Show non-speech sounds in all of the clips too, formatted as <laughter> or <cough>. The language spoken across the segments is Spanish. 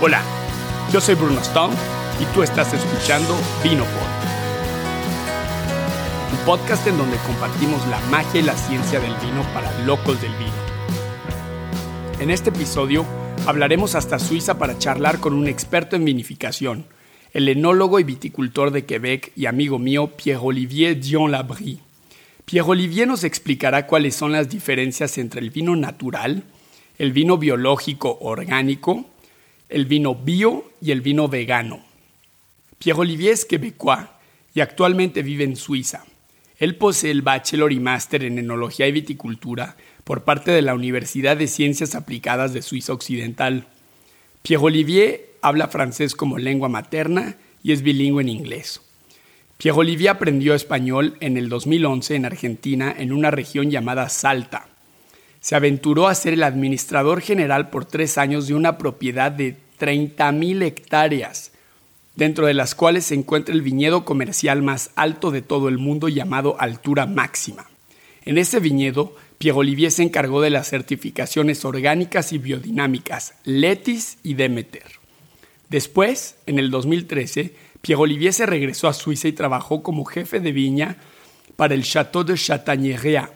Hola, yo soy Bruno Stone y tú estás escuchando Vinopod, un podcast en donde compartimos la magia y la ciencia del vino para locos del vino. En este episodio hablaremos hasta Suiza para charlar con un experto en vinificación, el enólogo y viticultor de Quebec y amigo mío Pierre-Olivier Dion-Labrie. Pierre-Olivier nos explicará cuáles son las diferencias entre el vino natural, el vino biológico orgánico, el vino bio y el vino vegano. Pierre-Olivier es quebecois y actualmente vive en Suiza. Él posee el bachelor y máster en enología y viticultura por parte de la Universidad de Ciencias Aplicadas de Suiza Occidental. Pierre-Olivier habla francés como lengua materna y es bilingüe en inglés. Pierre-Olivier aprendió español en el 2011 en Argentina en una región llamada Salta. Se aventuró a ser el administrador general por tres años de una propiedad de 30.000 hectáreas, dentro de las cuales se encuentra el viñedo comercial más alto de todo el mundo llamado Altura Máxima. En ese viñedo, Pierre-Olivier se encargó de las certificaciones orgánicas y biodinámicas Letis y Demeter. Después, en el 2013, Pierre-Olivier se regresó a Suiza y trabajó como jefe de viña para el Château de Chatagneria.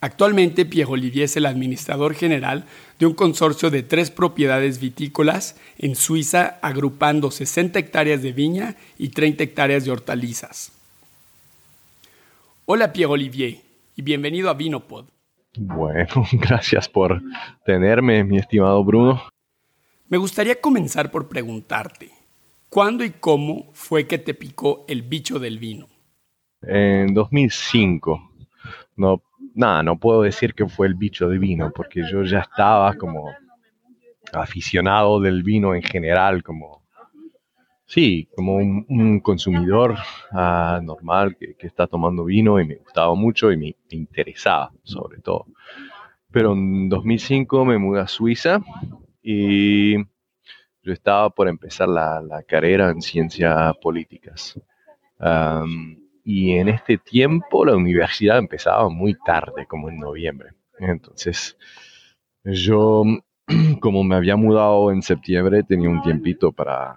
Actualmente, Pierre-Olivier es el administrador general de un consorcio de tres propiedades vitícolas en Suiza, agrupando 60 hectáreas de viña y 30 hectáreas de hortalizas. Hola, Pierre-Olivier, y bienvenido a Vinopod. Bueno, <laughs> gracias por tenerme, mi estimado Bruno. Me gustaría comenzar por preguntarte, ¿Cuándo y cómo fue que te picó el bicho del vino? En 2005. No, nada, no puedo decir que fue el bicho del vino, porque yo ya estaba como aficionado del vino en general, como sí, como un, consumidor ah, normal que, está tomando vino y me gustaba mucho y me interesaba sobre todo. Pero en 2005 me mudé a Suiza y yo estaba por empezar la, carrera en ciencias políticas. y en este tiempo la universidad empezaba muy tarde, como en noviembre. Entonces, yo, <clears throat> como me había mudado en septiembre, tenía un tiempito para,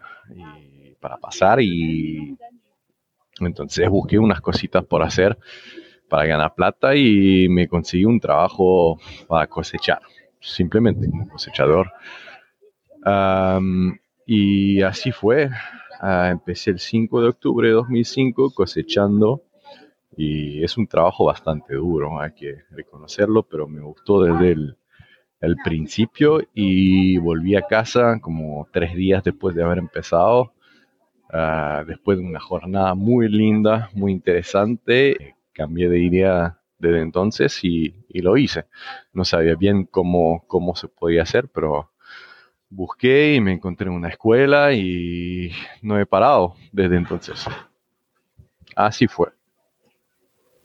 para pasar y entonces busqué unas cositas por hacer para ganar plata y me conseguí un trabajo para cosechar, simplemente como cosechador y así fue. Ah, empecé el 5 de octubre de 2005 cosechando y es un trabajo bastante duro, hay que reconocerlo, pero me gustó desde el, principio y volví a casa como tres días después de haber empezado, ah, después de una jornada muy linda, muy interesante. Cambié de idea desde entonces y, y lo hice. No sabía bien cómo, cómo se podía hacer, pero busqué y me encontré en una escuela y no he parado desde entonces. Así fue.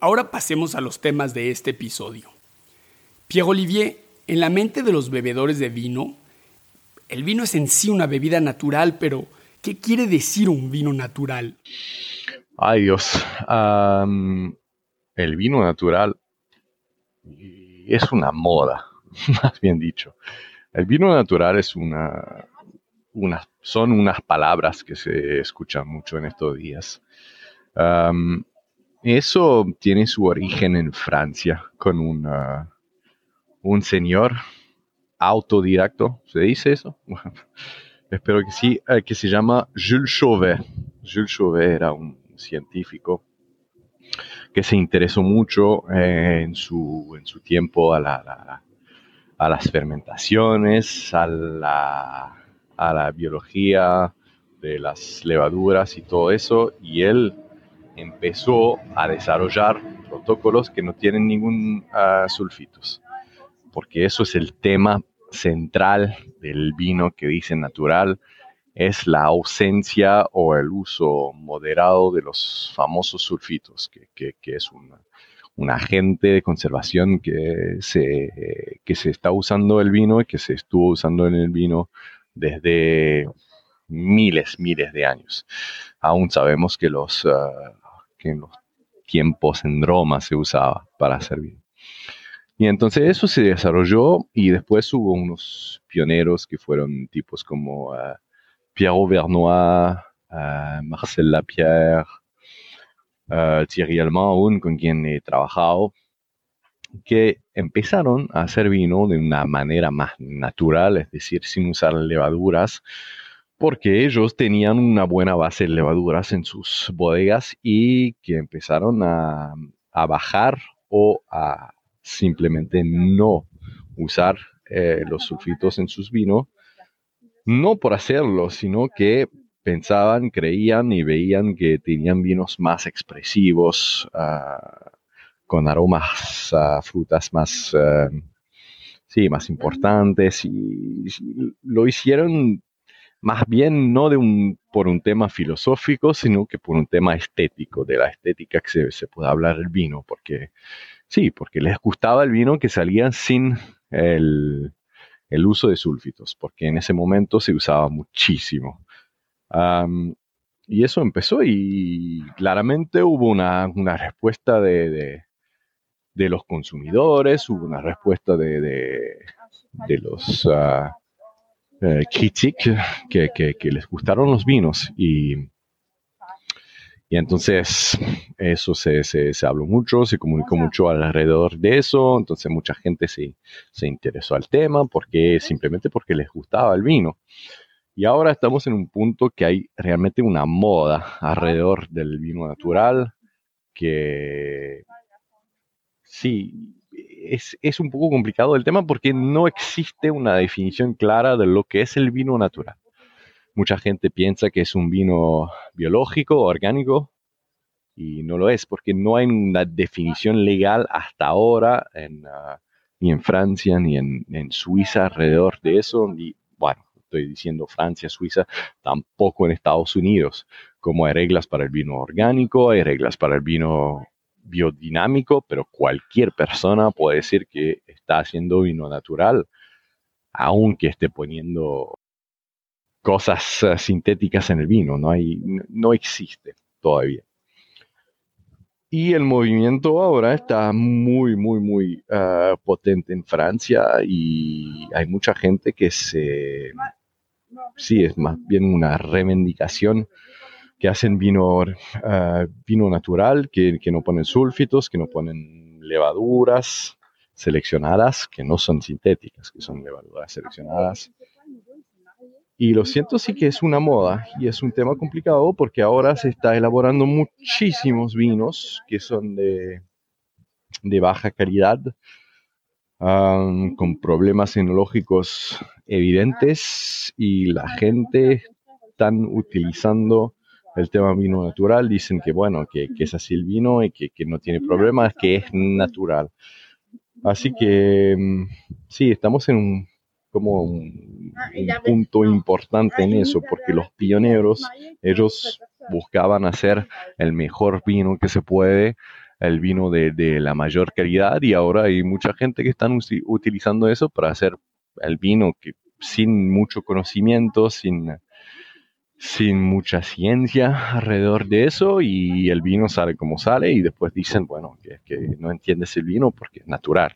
Ahora pasemos a los temas de este episodio. Pierre Olivier, en la mente de los bebedores de vino, el vino es en sí una bebida natural, pero ¿qué quiere decir un vino natural? Ay Dios, el vino natural es una moda, <laughs> más bien dicho. El vino natural es una, son unas palabras que se escuchan mucho en estos días. eso tiene su origen en Francia con un señor autodidacto, ¿se dice eso? <laughs> espero que sí, eh, que se llama Jules Chauvet. Jules Chauvet era un científico que se interesó mucho eh, en, su, en su tiempo a la a las fermentaciones, a la, a la biología de las levaduras y todo eso, y él empezó a desarrollar protocolos que no tienen ningún uh, sulfitos, porque eso es el tema central del vino que dice natural, es la ausencia o el uso moderado de los famosos sulfitos, que, que, que es una, un agente de conservación que se, que se está usando el vino y que se estuvo usando en el vino desde miles, miles de años. Aún sabemos que, los, ah, que en los tiempos en Roma se usaba para hacer vino. Y entonces eso se desarrolló y después hubo unos pioneros que fueron tipos como uh, Auvernois, uh, Marcel Lapierre, uh, Thierry Allemand, con quien he trabajado, que empezaron a hacer vino de una manera más natural, es decir, sin usar levaduras, porque ellos tenían una buena base de levaduras en sus bodegas y que empezaron a, bajar o a simplemente no usar eh, los sulfitos en sus vinos, no por hacerlo, sino que pensaban, creían y veían que tenían vinos más expresivos, uh, con aromas frutas más, uh, sí, más importantes y, lo hicieron más bien no de un, por un tema filosófico, sino que por un tema estético, de la estética que se, se puede hablar del vino, porque sí, porque les gustaba el vino que salía sin el, el uso de sulfitos, porque en ese momento se usaba muchísimo. Um, y eso empezó y claramente hubo una, una respuesta de, de, los consumidores, hubo una respuesta de, de los... Uh, que, que, que, les gustaron los vinos y, y entonces eso se, se, se, habló mucho, se comunicó mucho alrededor de eso, entonces mucha gente se, se interesó al tema porque simplemente porque les gustaba el vino. Y ahora estamos en un punto que hay realmente una moda alrededor del vino natural que sí, es, un poco complicado el tema porque no existe una definición clara de lo que es el vino natural. Mucha gente piensa que es un vino biológico, orgánico, y no lo es porque no hay una definición legal hasta ahora ah, ni en Francia ni en, Suiza alrededor de eso. Y estoy diciendo Francia, Suiza, tampoco en Estados Unidos. Como hay reglas para el vino orgánico, hay reglas para el vino biodinámico, pero cualquier persona puede decir que está haciendo vino natural, aunque esté poniendo cosas eh, sintéticas en el vino. No, hay, no existe todavía. Y el movimiento ahora está muy, muy, muy uh, potente en Francia y hay mucha gente que se... Sí, es más bien una reivindicación que hacen vino, uh, vino natural, que, que, no ponen sulfitos, que no ponen levaduras seleccionadas, que no son sintéticas, que son levaduras seleccionadas. Y lo siento sí que es una moda y es un tema complicado porque ahora se está elaborando muchísimos vinos que son de, de baja calidad, um, con problemas enológicos evidentes y la gente están utilizando el tema vino natural, dicen que bueno, que, que es así el vino y que, que, no tiene problemas, que es natural. Así que mm, sí, estamos en un, como un, un, punto importante en eso, porque los pioneros, ellos buscaban hacer el mejor vino que se puede, el vino de, de la mayor calidad, y ahora hay mucha gente que están utilizando eso para hacer el vino que sin mucho conocimiento, sin sin mucha ciencia alrededor de eso y el vino sale como sale y después dicen, bueno, que, no entiendes el vino porque es natural.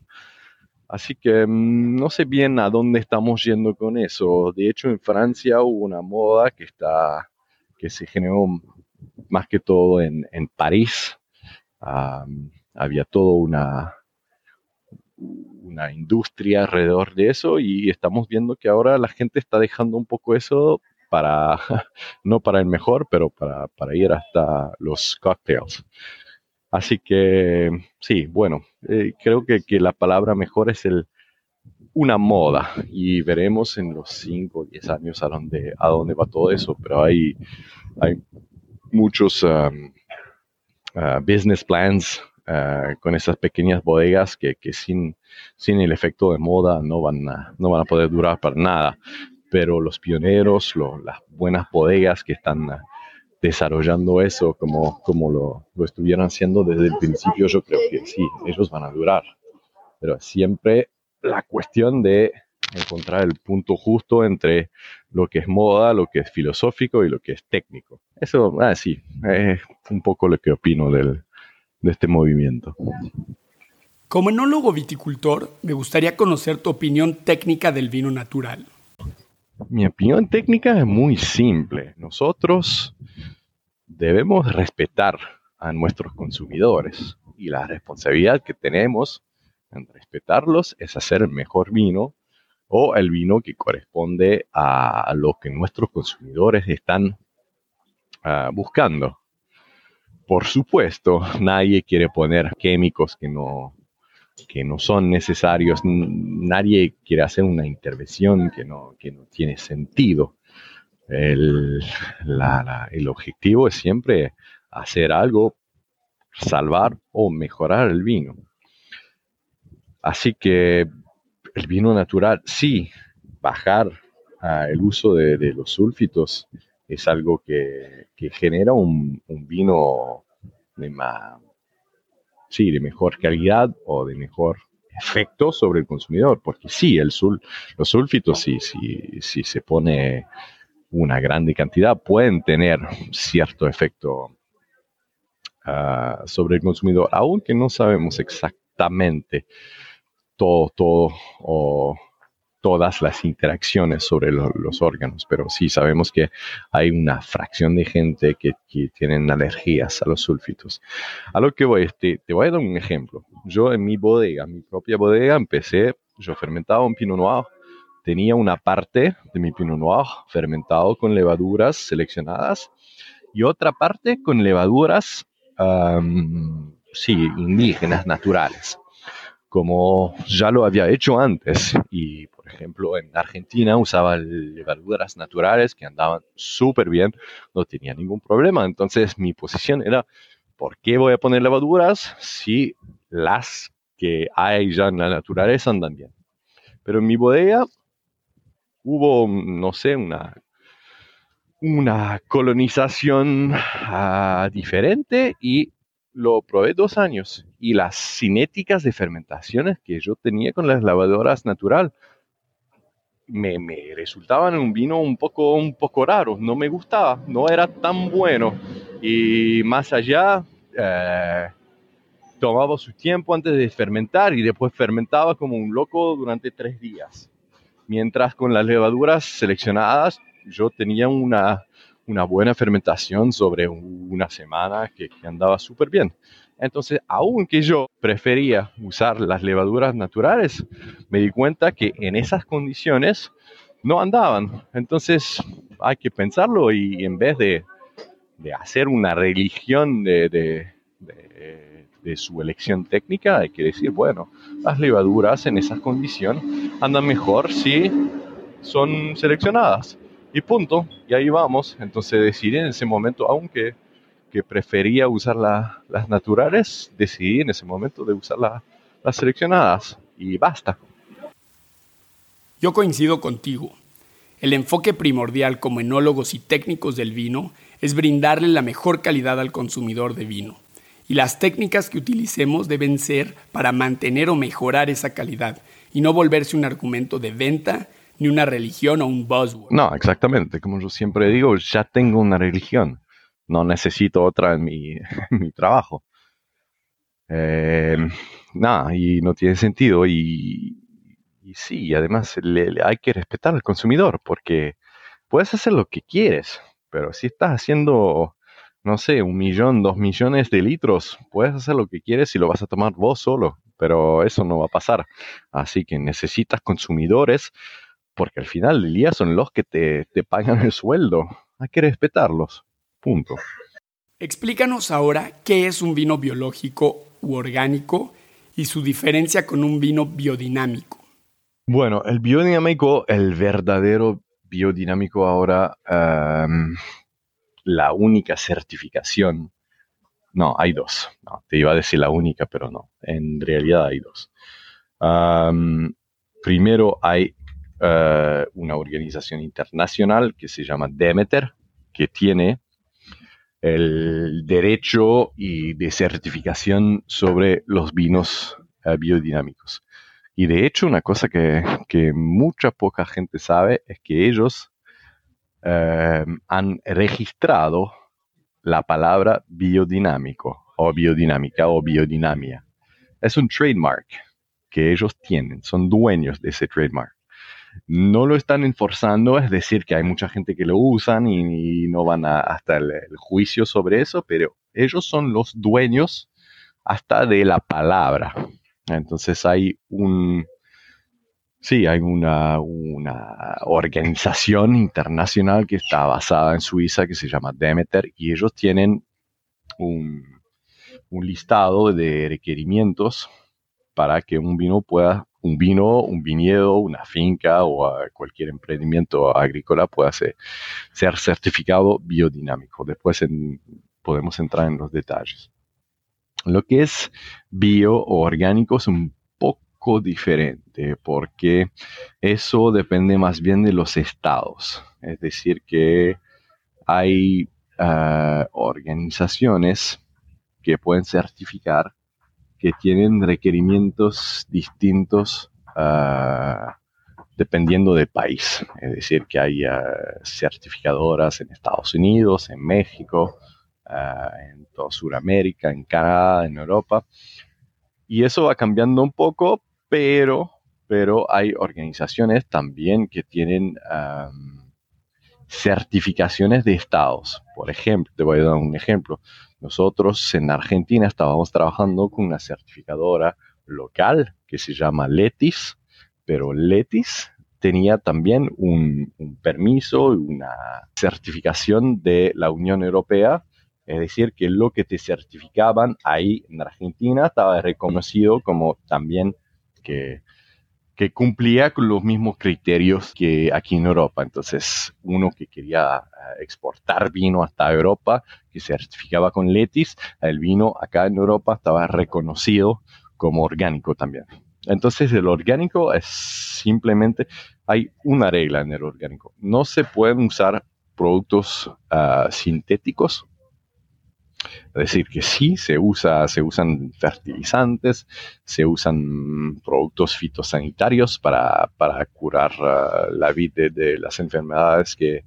Así que mm, no sé bien a dónde estamos yendo con eso. De hecho, en Francia hubo una moda que está, que se generó más que todo en, en París. Había toda una, una industria alrededor de eso y estamos viendo que ahora la gente está dejando un poco eso para, <laughs> no para el mejor, pero para, para ir hasta los cocktails. Así que sí, bueno, eh, creo que, que, la palabra mejor es el, una moda y veremos en los 5 o 10 años a dónde, a dónde va todo eso, pero hay, hay muchos um, uh, business plans uh, con esas pequeñas bodegas que, que, sin, sin el efecto de moda no van, a, no van a poder durar para nada pero los pioneros, las buenas bodegas que están ah, desarrollando eso como, como lo, lo, estuvieron haciendo desde el principio, yo creo que sí, ellos van a durar. Pero siempre la cuestión de encontrar el punto justo entre lo que es moda, lo que es filosófico y lo que es técnico. Eso, ah, sí, es un poco lo que opino del, de este movimiento. Como enólogo viticultor, me gustaría conocer tu opinión técnica del vino natural. Mi opinión técnica es muy simple. Nosotros debemos respetar a nuestros consumidores y la responsabilidad que tenemos en respetarlos es hacer el mejor vino o el vino que corresponde a lo que nuestros consumidores están uh, buscando. Por supuesto, nadie quiere poner químicos que no, que no son necesarios, nadie quiere hacer una intervención que no, que no tiene sentido. El, la, el objetivo es siempre hacer algo, salvar o mejorar el vino. Así que el vino natural, sí, bajar uh, el uso de, los sulfitos es algo que, genera un, vino de, más, sí, de mejor calidad o de mejor efecto sobre el consumidor, porque sí, el sul, los sulfitos, sí se pone una grande cantidad, pueden tener cierto efecto uh, sobre el consumidor, aunque no sabemos exactamente todo, todo o todas las interacciones sobre lo, los órganos, pero sí sabemos que hay una fracción de gente que, que tienen alergias a los sulfitos. A lo que voy, te, te voy a dar un ejemplo. Yo en mi bodega, mi propia bodega, empecé, yo fermentaba un Pinot Noir, tenía una parte de mi Pinot Noir fermentado con levaduras seleccionadas y otra parte con levaduras, um, sí, indígenas, naturales como ya lo había hecho antes. Y, por ejemplo, en Argentina usaba levaduras naturales que andaban súper bien, no tenía ningún problema. Entonces mi posición era, ¿por qué voy a poner levaduras si las que hay ya en la naturaleza andan bien? Pero en mi bodega hubo, no sé, una, una colonización uh, diferente y lo probé dos años y las cinéticas de fermentaciones que yo tenía con las lavadoras natural me, me, resultaban un vino un poco, un poco raro, no me gustaba, no era tan bueno y más allá eh, tomaba su tiempo antes de fermentar y después fermentaba como un loco durante tres días. Mientras con las levaduras seleccionadas yo tenía una, una buena fermentación sobre una semana que, que andaba súper bien. Entonces, aunque yo prefería usar las levaduras naturales, me di cuenta que en esas condiciones no andaban. Entonces, hay que pensarlo y en vez de, hacer una religión de, su elección técnica, hay que decir, bueno, las levaduras en esas condiciones andan mejor si son seleccionadas y punto, y ahí vamos. Entonces decidí en ese momento, aunque que prefería usar la, las naturales, decidí en ese momento de usar la, las seleccionadas y basta. Yo coincido contigo. El enfoque primordial como enólogos y técnicos del vino es brindarle la mejor calidad al consumidor de vino. Y las técnicas que utilicemos deben ser para mantener o mejorar esa calidad y no volverse un argumento de venta ni una religión o un buzzword. No, exactamente. Como yo siempre digo, ya tengo una religión. No necesito otra <laughs> en mi, trabajo. Eh, nada, y no tiene sentido. Y, sí, además hay que respetar al consumidor porque puedes hacer lo que quieres, pero si estás haciendo, no sé, un millón, dos millones de litros, puedes hacer lo que quieres y lo vas a tomar vos solo, pero eso no va a pasar. Así que necesitas consumidores porque al final del día son los que te, te pagan el sueldo. Hay que respetarlos. Punto. Explícanos ahora qué es un vino biológico u orgánico y su diferencia con un vino biodinámico. Bueno, el biodinámico, el verdadero biodinámico ahora, um, la única certificación, no, hay dos, no, te iba a decir la única, pero no, en realidad hay dos. Um, primero hay uh, una organización internacional que se llama Demeter, que tiene el derecho y de certificación sobre los vinos uh, biodinámicos. Y de hecho, una cosa que, que, mucha poca gente sabe es que ellos uh, han registrado la palabra biodinámico o biodinámica o biodinamia. es un trademark que ellos tienen, son dueños de ese trademark. No lo están enforzando, es decir, que hay mucha gente que lo usan y, no van hasta el, juicio sobre eso, pero ellos son los dueños hasta de la palabra. Entonces hay un, sí, hay una, una organización internacional que está basada en Suiza que se llama Demeter y ellos tienen un listado de requerimientos para que un vino pueda, un vino, un viñedo, una finca o cualquier emprendimiento agrícola pueda ser, certificado biodinámico. Después podemos entrar en los detalles. Lo que es bio o orgánico es un poco diferente porque eso depende más bien de los estados. Es decir, que hay ah, organizaciones que pueden certificar que tienen requerimientos distintos ah, dependiendo del país. Es decir, que hay ah, certificadoras en Estados Unidos, en México, ah, en toda Sudamérica, en Canadá, en Europa. Y eso va cambiando un poco, pero, pero hay organizaciones también que tienen certificaciones de estados. Por ejemplo, te voy a dar un ejemplo. Nosotros en Argentina estábamos trabajando con una certificadora local que se llama Letis, pero Letis tenía también un, permiso una certificación de la Unión Europea, es decir, que lo que te certificaban ahí en Argentina estaba reconocido como también que que cumplía con los mismos criterios que aquí en Europa. Entonces, uno que quería eh, exportar vino hasta Europa, que certificaba con Letis, el vino acá en Europa estaba reconocido como orgánico también. Entonces, el orgánico es simplemente, hay una regla en el orgánico. No se pueden usar productos ah, sintéticos es decir, que sí, se, usa, se usan fertilizantes, se usan productos fitosanitarios para, curar uh, la vida de, las enfermedades que,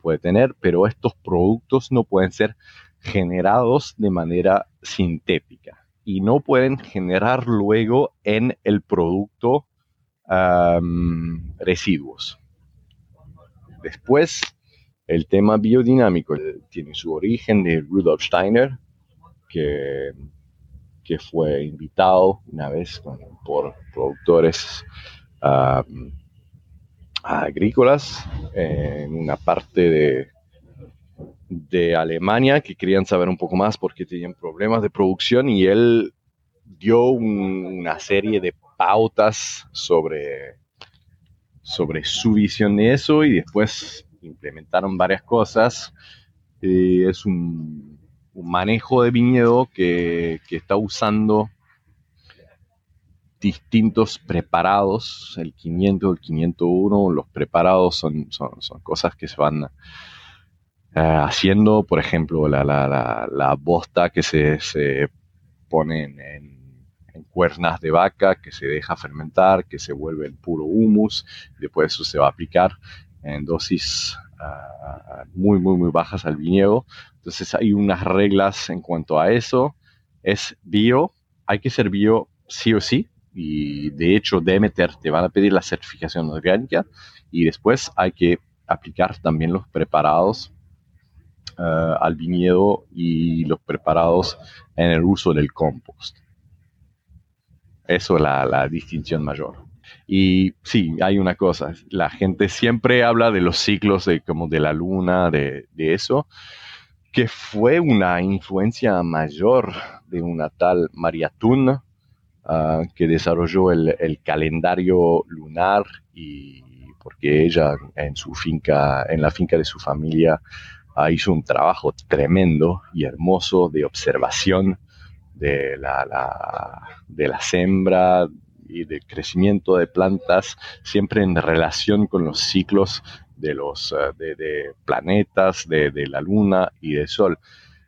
puede tener, pero estos productos no pueden ser generados de manera sintética y no pueden generar luego en el producto um, residuos. Después, el tema biodinámico eh, tiene su origen de Rudolf Steiner, que, fue invitado una vez por productores agrícolas en una parte de, de Alemania que querían saber un poco más porque tenían problemas de producción y él dio una serie de pautas sobre, sobre su visión de eso y después implementaron varias cosas. Eh, es un, manejo de viñedo que, está usando distintos preparados, el 500, el 501, los preparados son, son, cosas que se van eh, haciendo, por ejemplo, la, la, bosta que se, se pone en, en, cuernas de vaca, que se deja fermentar, que se vuelve el puro humus, después eso se va a aplicar en dosis ah, muy, muy, muy bajas al viñedo. Entonces hay unas reglas en cuanto a eso. Es bio, hay que ser bio sí o sí. Y de hecho, Demeter te van a pedir la certificación orgánica y después hay que aplicar también los preparados ah, al viñedo y los preparados en el uso del compost. Eso es la distinción mayor. Y sí, hay una cosa, la gente siempre habla de los ciclos de, como de la luna, de, eso, que fue una influencia mayor de una tal María Thun, ah, que desarrolló el, calendario lunar y porque ella en su finca, en la finca de su familia, ah, hizo un trabajo tremendo y hermoso de observación de la, de la sembra, y de crecimiento de plantas siempre en relación con los ciclos de los eh, de, planetas, de, la luna y del sol.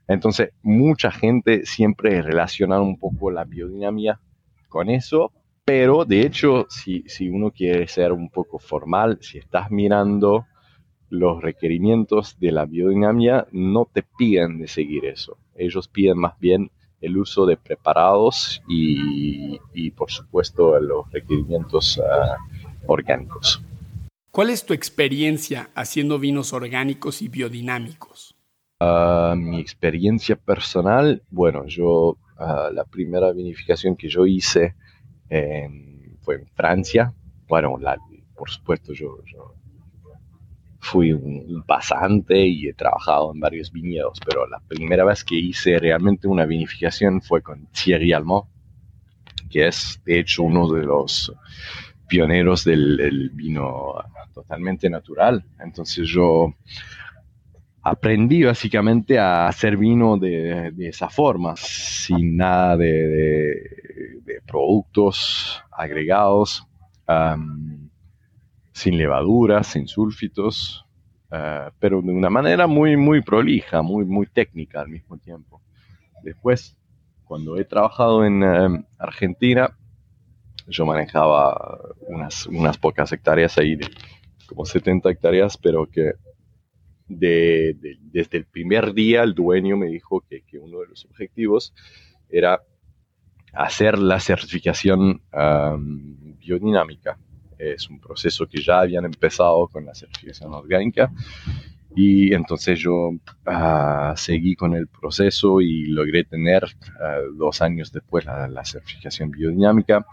Entonces, mucha gente siempre relaciona un poco la biodinámica con eso, pero de hecho, si, si uno quiere ser un poco formal, si estás mirando los requerimientos de la biodinámica, no te piden de seguir eso. Ellos piden más bien el uso de preparados y, por supuesto los requerimientos ah, orgánicos. ¿Cuál es tu experiencia haciendo vinos orgánicos y biodinámicos? Ah, mi experiencia personal, bueno, yo ah, la primera vinificación que yo hice fue en Francia. Bueno, por supuesto, yo, fui un, pasante y he trabajado en varios viñedos, pero la primera vez que hice realmente una vinificación fue con Thierry Almond, que es de hecho uno de los pioneros del vino totalmente natural. Entonces yo aprendí básicamente a hacer vino de, esa forma, sin nada de, productos agregados, sin levaduras, sin sulfitos, eh, pero de una manera muy, muy prolija, muy, muy técnica al mismo tiempo. Después, cuando he trabajado en em, Argentina, yo manejaba unas, unas pocas hectáreas ahí, de como 70 hectáreas, pero que desde el primer día el dueño me dijo que, uno de los objetivos era hacer la certificación biodinámica. Es un proceso que ya habían empezado con la certificación orgánica y entonces yo ah, seguí con el proceso y logré tener ah, dos años después la, la, certificación biodinámica.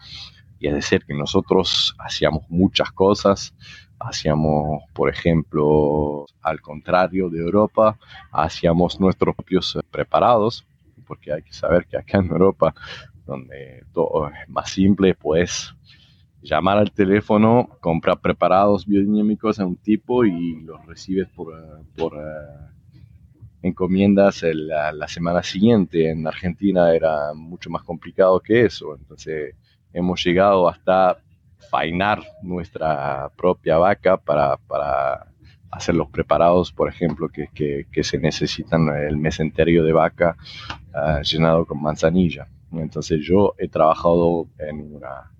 Y es decir, que nosotros hacíamos muchas cosas, hacíamos, por ejemplo, al contrario de Europa, hacíamos nuestros propios preparados, porque hay que saber que acá en Europa, donde todo es más simple, puedes llamar al teléfono, comprar preparados biodinámicos a un tipo y los recibes por, por uh, encomiendas la, semana siguiente. En Argentina era mucho más complicado que eso, entonces hemos llegado hasta fainar nuestra propia vaca para, hacer los preparados, por ejemplo, que, se necesitan el mesenterio de vaca ah, llenado con manzanilla. Entonces yo he trabajado en una,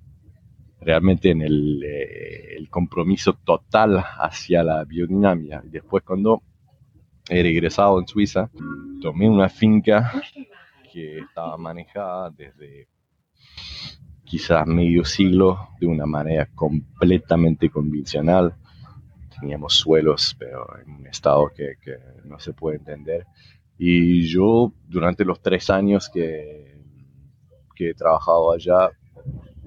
realmente en el, eh, el compromiso total hacia la biodinamia. Y después cuando he regresado en Suiza, tomé una finca que estaba manejada desde quizás medio siglo de una manera completamente convencional. Teníamos suelos, pero en un estado que, no se puede entender. Y yo, durante los tres años que, que he trabajado allá,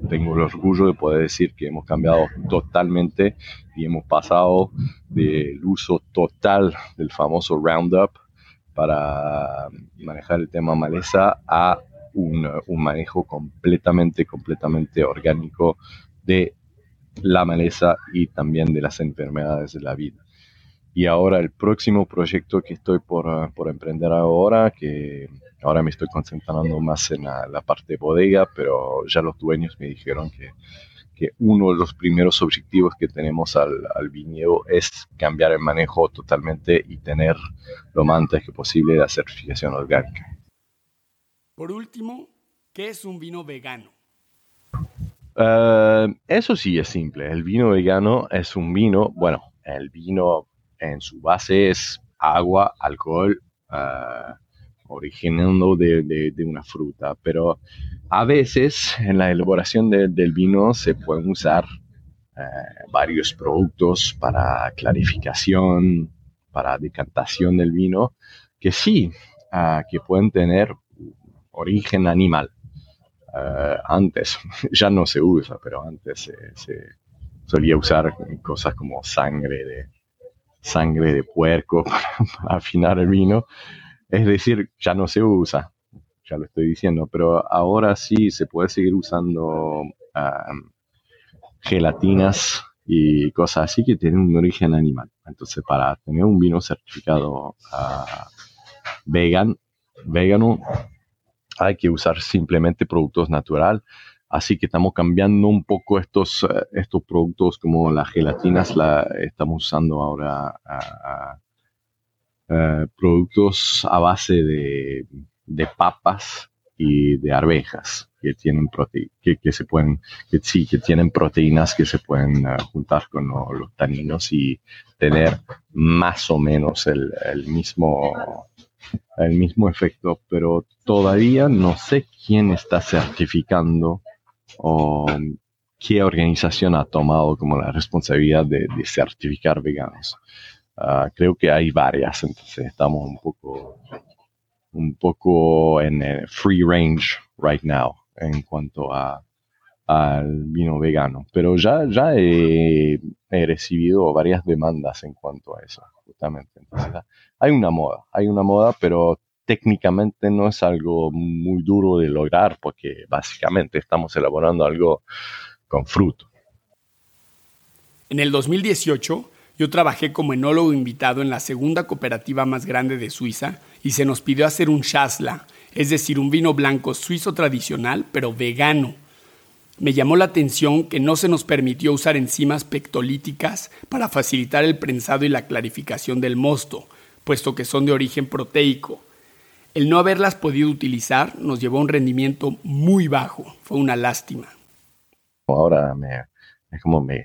tengo el orgullo de poder decir que hemos cambiado totalmente y hemos pasado del uso total del famoso Roundup para manejar el tema maleza a un, manejo completamente, completamente orgánico de la maleza y también de las enfermedades de la vida. Y ahora el próximo proyecto que estoy por, por emprender ahora, que ahora me estoy concentrando más en la, parte de bodega, pero ya los dueños me dijeron que, que uno de los primeros objetivos que tenemos al, al, viñedo es cambiar el manejo totalmente y tener lo más antes que posible la certificación orgánica. Por último, ¿qué es un vino vegano? Eh, eso sí es simple. El vino vegano es un vino, bueno, el vino en su base es agua, alcohol, uh, originando de, una fruta, pero a veces en la elaboración del vino se pueden usar eh, varios productos para clarificación, para decantación del vino, que sí, que pueden tener origen animal. Eh, antes, <laughs> ya no se usa, pero antes se, solía usar cosas como sangre de, sangre de puerco <laughs> para, afinar el vino. Es decir, ya no se usa, ya lo estoy diciendo, pero ahora sí se puede seguir usando gelatinas y cosas así que tienen un origen animal. Entonces, para tener un vino certificado uh, vegan, vegano, hay que usar simplemente productos natural. Así que estamos cambiando un poco estos, eh, estos productos como las gelatinas, la estamos usando ahora productos a base de, papas y de arvejas que tienen que, que, se pueden que sí que tienen proteínas que se pueden eh, juntar con los taninos y tener más o menos el, el mismo el mismo efecto, pero todavía no sé quién está certificando o qué organización ha tomado como la responsabilidad de, certificar veganos. Ah, creo que hay varias, entonces estamos un poco, un poco en free range right now en cuanto a al vino vegano, pero ya, ya he, recibido varias demandas en cuanto a eso, justamente. hay una moda, hay una moda, pero técnicamente no es algo muy duro de lograr porque básicamente estamos elaborando algo con fruto. En el 2018, yo trabajé como enólogo invitado en la segunda cooperativa más grande de Suiza y se nos pidió hacer un chasla, es decir, un vino blanco suizo tradicional, pero vegano me llamó la atención que no se nos permitió usar enzimas pectolíticas para facilitar el prensado y la clarificación del mosto, puesto que son de origen proteico. El no haberlas podido utilizar nos llevó a un rendimiento muy bajo. Fue una lástima. Ahora me, es como me,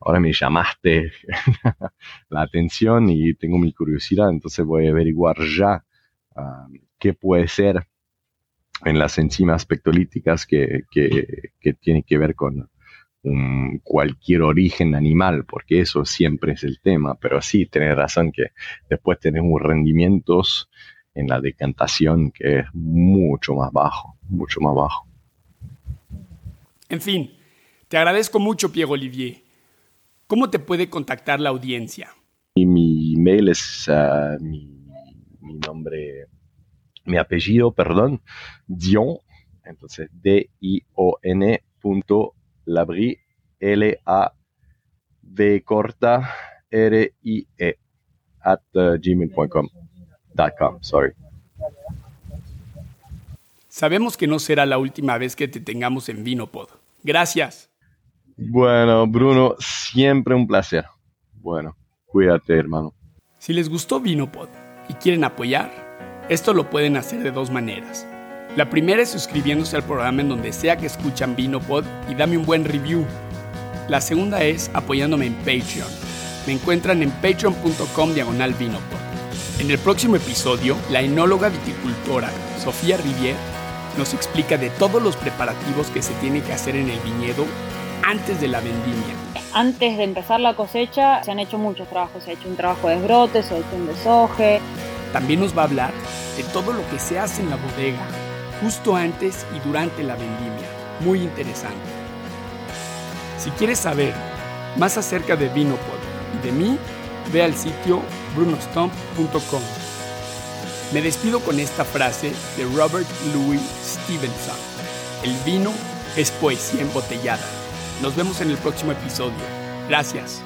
ahora me llamaste <laughs> la atención y tengo mi curiosidad, entonces voy a averiguar ya ah, qué puede ser en las enzimas pectolíticas que, que, tienen que ver con cualquier origen animal, porque eso siempre es el tema, pero sí, tenés razón que después tenemos rendimientos en la decantación que es mucho más bajo, mucho más bajo. En fin, te agradezco mucho, Pierre Olivier. ¿Cómo te puede contactar la audiencia? Y mi email es ah, mi, mi nombre mi apellido, perdón, Dion, entonces D-I-O-N punto Labri, L-A-V corta R-I-E, at uh, gmail.com, sorry. Sabemos que no será la última vez que te tengamos en Vinopod. Gracias. Bueno, Bruno, siempre un placer. Bueno, cuídate, hermano. Si les gustó Vinopod y quieren apoyar, esto lo pueden hacer de dos maneras. La primera es suscribiéndose al programa en donde sea que escuchan Vinopod y dame un buen review. La segunda es apoyándome en Patreon. Me encuentran en patreon.com diagonal Vinopod. En el próximo episodio, la enóloga viticultora Sofía Rivier nos explica de todos los preparativos que se tiene que hacer en el viñedo antes de la vendimia. Antes de empezar la cosecha se han hecho muchos trabajos, se ha hecho un trabajo de esbrote, se ha hecho un desoje, también nos va a hablar de todo lo que se hace en la bodega, justo antes y durante la vendimia. Muy interesante. Si quieres saber más acerca de Vinopod y de mí, ve al sitio brunostomp.com. Me despido con esta frase de Robert Louis Stevenson. El vino es poesía embotellada. Nos vemos en el próximo episodio. Gracias.